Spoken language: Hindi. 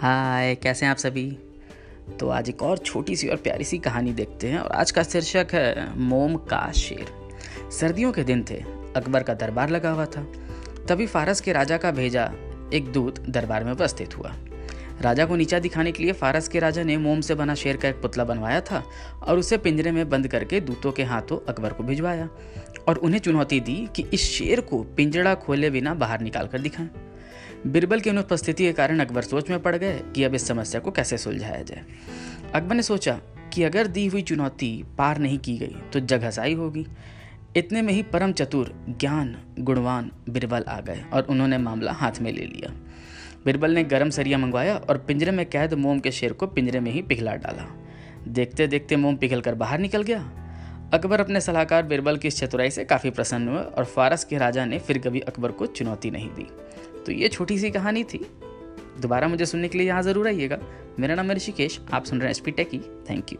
हाय, कैसे हैं आप सभी? तो आज एक और छोटी सी और प्यारी सी कहानी देखते हैं और आज का शीर्षक है, मोम का शेर। सर्दियों के दिन थे, अकबर का दरबार लगा हुआ था। तभी फारस के राजा का भेजा एक दूत दरबार में उपस्थित हुआ। राजा को नीचा दिखाने के लिए फारस के राजा ने मोम से बना शेर का एक पुतला बनवाया था और उसे पिंजरे में बंद करके दूतों के हाथों अकबर को भिजवाया और उन्हें चुनौती दी कि इस शेर को पिंजड़ा खोले बिना बाहर निकाल कर दिखाएँ। बिरबल की अनुपस्थिति के कारण अकबर सोच में पड़ गए कि अब इस समस्या को कैसे सुलझाया जाए। अकबर ने सोचा कि अगर दी हुई चुनौती पार नहीं की गई तो जगहसाई होगी। इतने में ही परम चतुर, ज्ञान, गुणवान बिरबल आ गए और उन्होंने मामला हाथ में ले लिया। बिरबल ने गर्म सरिया मंगवाया और पिंजरे में कैद मोम के शेर को पिंजरे में ही पिघला डाला। देखते देखते मोम पिघल कर बाहर निकल गया। अकबर अपने सलाहकार बिरबल की इस चतुराई से काफ़ी प्रसन्न हुए और फारस के राजा ने फिर कभी अकबर को चुनौती नहीं दी। तो ये छोटी सी कहानी थी। दोबारा मुझे सुनने के लिए यहाँ ज़रूर आइएगा। मेरा नाम ऋषिकेश, आप सुन रहे हैं S P techy. Thank you.